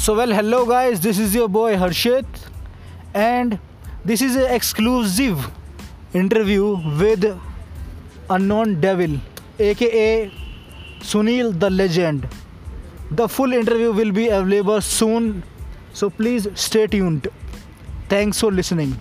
So well, hello guys. This is your boy Harshit, and this is an exclusive interview with unknown devil, aka Sunil the Legend. The full interview will be available soon, so please stay tuned. Thanks for listening.